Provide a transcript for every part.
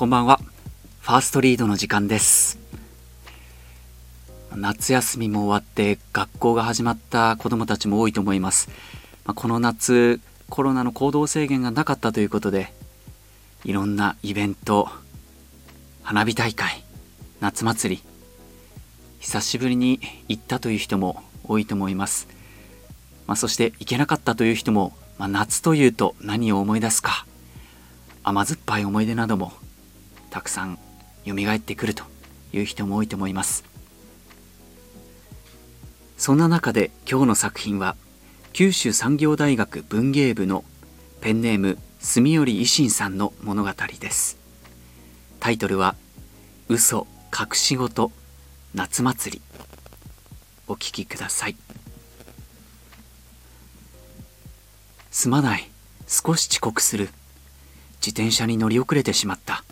こんばんは。ファーストリードの時間です。夏休みも終わって学校が始まった子どもたちも多いと思います。まこの夏コロナの行動制限がなかったということでいろんなイベント花火大会夏祭り久しぶりに行ったという人も多いと思います、まあ、そして行けなかったという人も、まあ、夏というと何を思い出すか甘酸っぱい思い出などもたくさん蘇ってくるという人も多いと思います。そんな中で今日の作品は九州産業大学文芸部のペンネーム住頼維新さんの物語です。タイトルは嘘隠し事夏祭り。お聞きください。すまない。少し遅刻する。自転車に乗り遅れてしまった。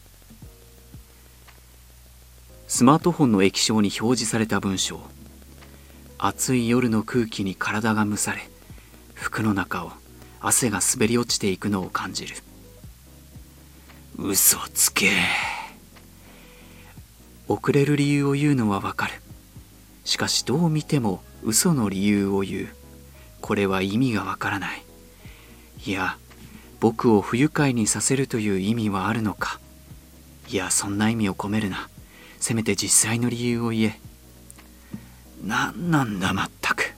スマートフォンの液晶に表示された文章。暑い夜の空気に体が蒸され服の中を汗が滑り落ちていくのを感じる。嘘つけ。遅れる理由を言うのはわかる。しかしどう見ても嘘の理由を言う。これは意味がわからない。いや僕を不愉快にさせるという意味はあるのか。いやそんな意味を込めるな。せめて実際の理由を言え。何なんだまったく。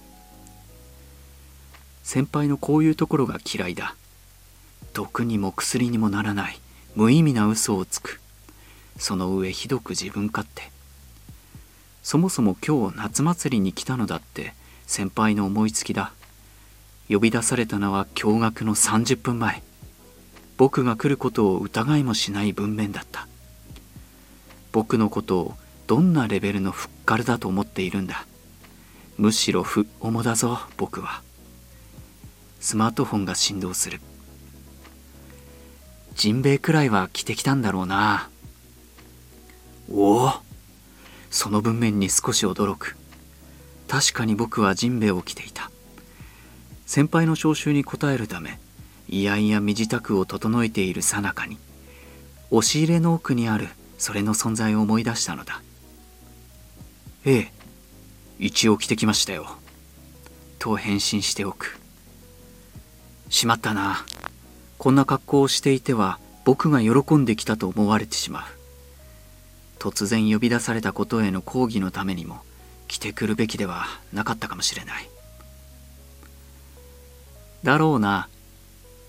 先輩のこういうところが嫌いだ。毒にも薬にもならない。無意味な嘘をつく。その上ひどく自分勝手。そもそも今日夏祭りに来たのだって。先輩の思いつきだ。呼び出されたのは驚愕の30分前。僕が来ることを疑いもしない文面だった。僕のことをどんなレベルのふっかるだと思っているんだ？むしろ不重だぞ僕は。スマートフォンが振動する。ジンベエくらいは着てきたんだろうな。おお。その文面に少し驚く。確かに僕はジンベエを着ていた。先輩の招集に応えるためいやいや身支度を整えているさなかに押し入れの奥にあるそれの存在を思い出したのだ。ええ一応着てきましたよ。と返信しておく。しまったな。こんな格好をしていては僕が喜んできたと思われてしまう。突然呼び出されたことへの抗議のためにも着てくるべきではなかったかもしれない。だろうな。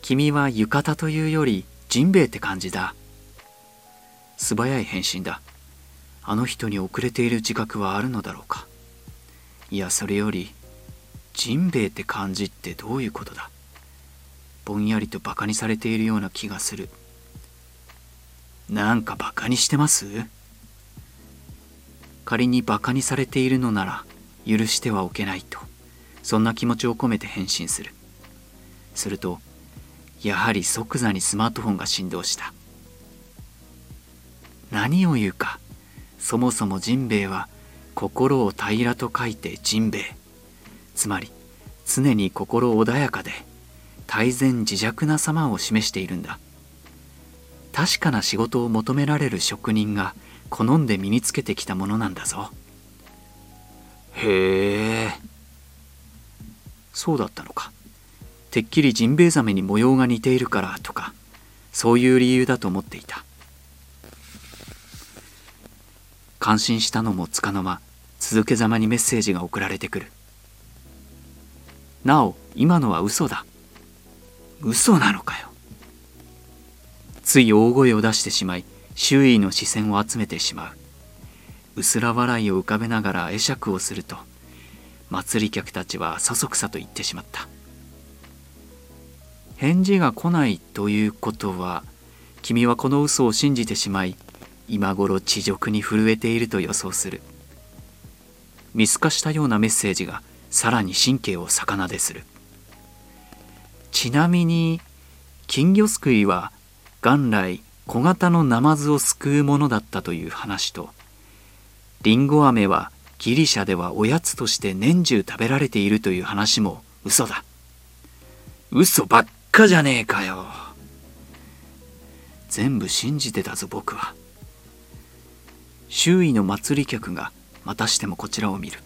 君は浴衣というよりジンベエって感じだ。素早い返信だ。あの人に遅れている自覚はあるのだろうか。いやそれよりジンベエって感じってどういうことだ？ぼんやりとバカにされているような気がする。なんかバカにしてます？仮にバカにされているのなら許してはおけないと。そんな気持ちを込めて返信する。するとやはり即座にスマートフォンが振動した。何を言うか。そもそもジンベエは心を平らと書いてジンベエつまり常に心穏やかで大然自弱な様を示しているんだ。確かな仕事を求められる職人が好んで身につけてきたものなんだぞ。へえ。そうだったのか。てっきりジンベエザメに模様が似ているからとかそういう理由だと思っていた。感心したのもつかの間続けざまにメッセージが送られてくる。なお今のは嘘だ。嘘なのかよ。つい大声を出してしまい周囲の視線を集めてしまう。うすら笑いを浮かべながら会釈をすると祭り客たちはそそくさと言ってしまった。返事が来ないということは君はこの嘘を信じてしまい今頃地辱に震えていると予想する。見透かしたようなメッセージがさらに神経を逆なでする。ちなみに金魚すくいは元来小型のナマズをすくうものだったという話とりんご飴はギリシャではおやつとして年中食べられているという話も嘘だ。嘘ばっかじゃねえかよ。全部信じてたぞ僕は。周囲の祭り客がまたしてもこちらを見る。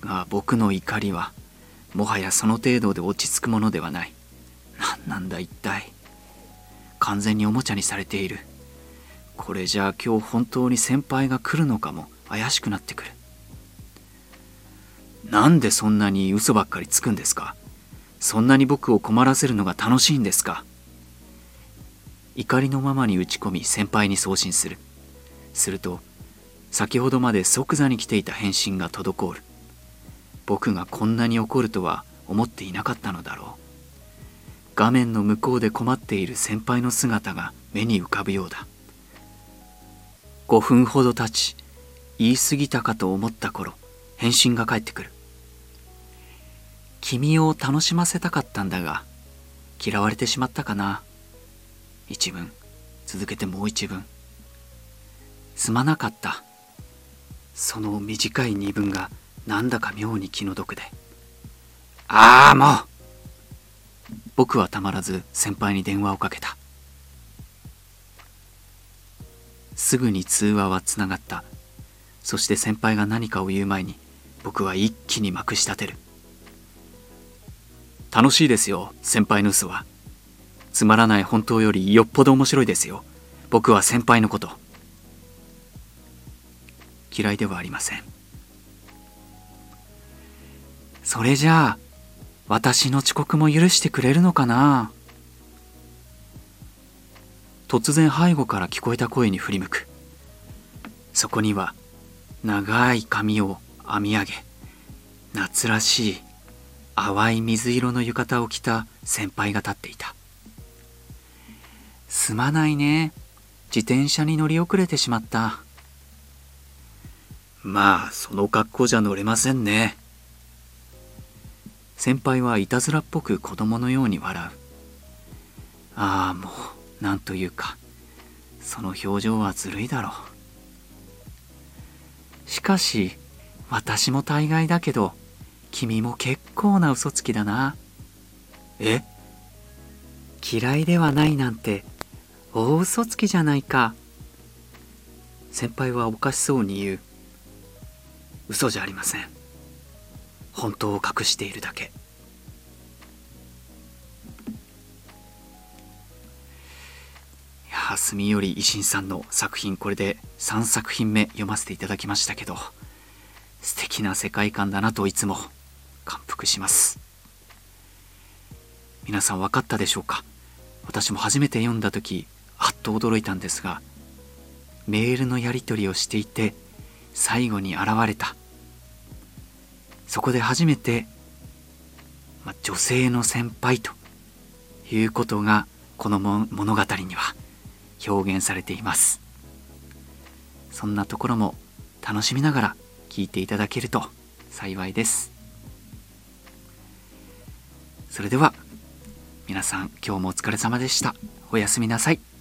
が僕の怒りはもはやその程度で落ち着くものではない。何なんだ一体。完全におもちゃにされている。これじゃあ今日本当に先輩が来るのかも。怪しくなってくる。なんでそんなに嘘ばっかりつくんですか。そんなに僕を困らせるのが楽しいんですか。怒りのままに打ち込み先輩に送信する。すると先ほどまで即座に来ていた返信が滞る。僕がこんなに怒るとは思っていなかったのだろう。画面の向こうで困っている先輩の姿が目に浮かぶようだ。5分ほど経ち言い過ぎたかと思った頃返信が返ってくる。君を楽しませたかったんだが嫌われてしまったかな。一文。続けてもう一文。すまなかった。その短い二文がなんだか妙に気の毒で。ああもう。僕はたまらず先輩に電話をかけた。すぐに通話はつながった。そして先輩が何かを言う前に僕は一気にまくし立てる。楽しいですよ先輩の嘘は。つまらない本当よりよっぽど面白いですよ。僕は先輩のこと。嫌いではありません。それじゃあ私の遅刻も許してくれるのかな？突然背後から聞こえた声に振り向く。そこには長い髪を編み上げ夏らしい淡い水色の浴衣を着た先輩が立っていた。すまないね。自転車に乗り遅れてしまった。まあその格好じゃ乗れませんね。先輩はいたずらっぽく子供のように笑う。ああもうなんというかその表情はずるいだろう。しかし私も大概だけど君も結構な嘘つきだな。え？嫌いではないなんて大嘘つきじゃないか。先輩はおかしそうに言う。嘘じゃありません。本当を隠しているだけ。いや住より維新さんの作品これで3作品目読ませていただきましたけど素敵な世界観だなといつも感服します。皆さん分かったでしょうか？私も初めて読んだ時あっと驚いたんですがメールのやり取りをしていて最後に現れた。そこで初めて、まあ、女性の先輩ということがこの物語には表現されています。そんなところも楽しみながら聞いていただけると幸いです。それでは皆さん今日もお疲れ様でした。おやすみなさい。